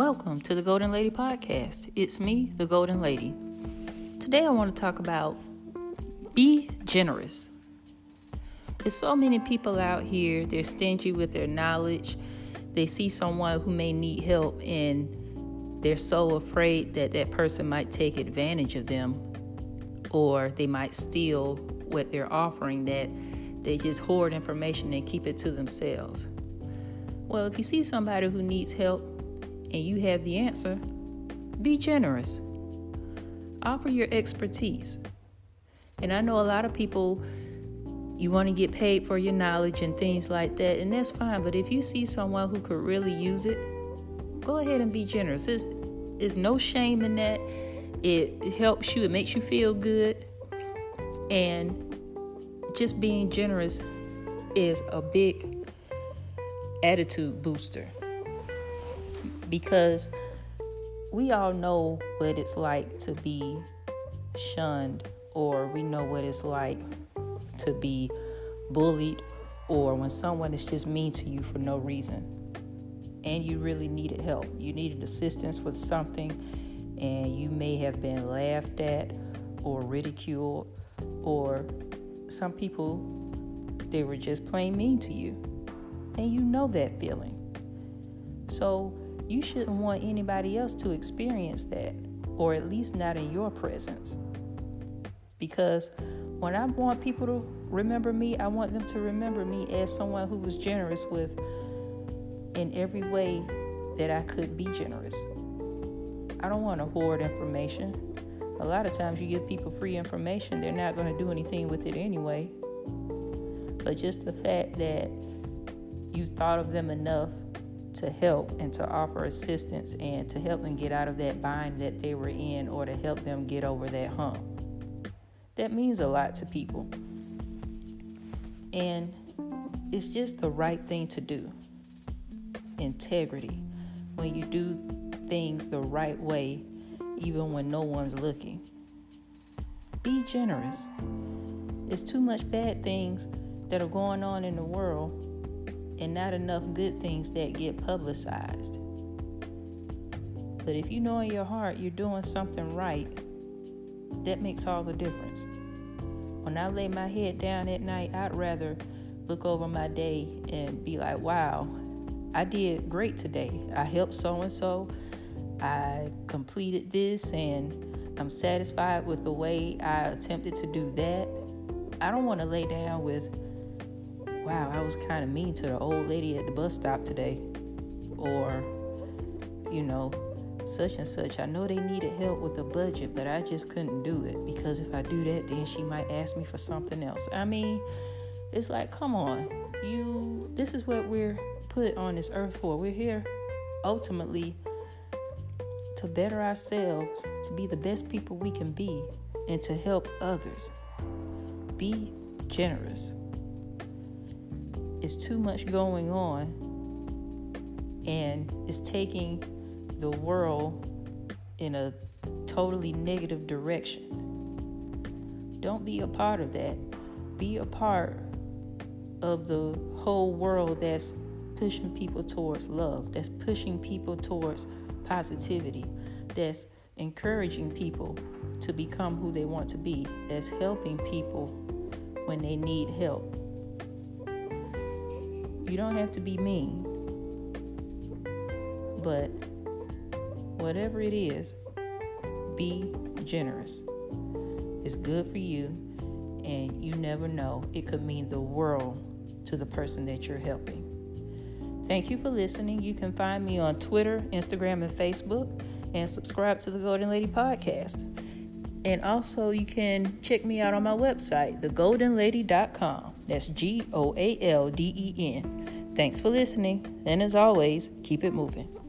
Welcome to the Goalden Lady Podcast. It's me, the Goalden Lady. Today I want to talk about be generous. There's so many people out here, they're stingy with their knowledge. They see someone who may need help and they're so afraid that that person might take advantage of them or they might steal what they're offering that they just hoard information and keep it to themselves. Well, if you see somebody who needs help, and you have the answer, be generous. Offer your expertise. And I know a lot of people, you want to get paid for your knowledge and things like that, and that's fine. But if you see someone who could really use it, go ahead and be generous. There's, there's no shame in that. It helps you, it makes you feel good. And just being generous is a big attitude booster because we all know what it's like to be shunned, or we know what it's like to be bullied, or when someone is just mean to you for no reason and you really needed help. You needed assistance with something, and you may have been laughed at or ridiculed, or some people, they were just plain mean to you. And you know that feeling. So, you shouldn't want anybody else to experience that, or at least not in your presence. Because when I want people to remember me, I want them to remember me as someone who was generous with in every way that I could be generous. I don't want to hoard information. A lot of times you give people free information, they're not going to do anything with it anyway. But just the fact that you thought of them enough to help and to offer assistance and to help them get out of that bind that they were in or to help them get over that hump. That means a lot to people. And it's just the right thing to do. Integrity. When you do things the right way, even when no one's looking. Be generous. There's too much bad things that are going on in the world and not enough good things that get publicized. But if you know in your heart you're doing something right, that makes all the difference. When I lay my head down at night, I'd rather look over my day and be like, wow, I did great today. I helped so and so. I completed this and I'm satisfied with the way I attempted to do that. I don't want to lay down with wow, I was kind of mean to the old lady at the bus stop today. Or, you know, such and such. I know they needed help with the budget, but I just couldn't do it because if I do that, then she might ask me for something else. I mean, it's like, come on, you, this is what we're put on this earth for. We're here ultimately to better ourselves, to be the best people we can be, and to help others. Be generous it's too much going on and it's taking the world in a totally negative direction. Don't be a part of that. Be a part of the whole world that's pushing people towards love, that's pushing people towards positivity, that's encouraging people to become who they want to be, that's helping people when they need help. You don't have to be mean. But whatever it is, be generous. It's good for you, and you never know. It could mean the world to the person that you're helping. Thank you for listening. You can find me on Twitter, Instagram, and Facebook, and subscribe to the Goalden Lady Podcast. And also, you can check me out on my website, thegoaldenlady.com. That's G O A L D E N. Thanks for listening, and as always, keep it moving.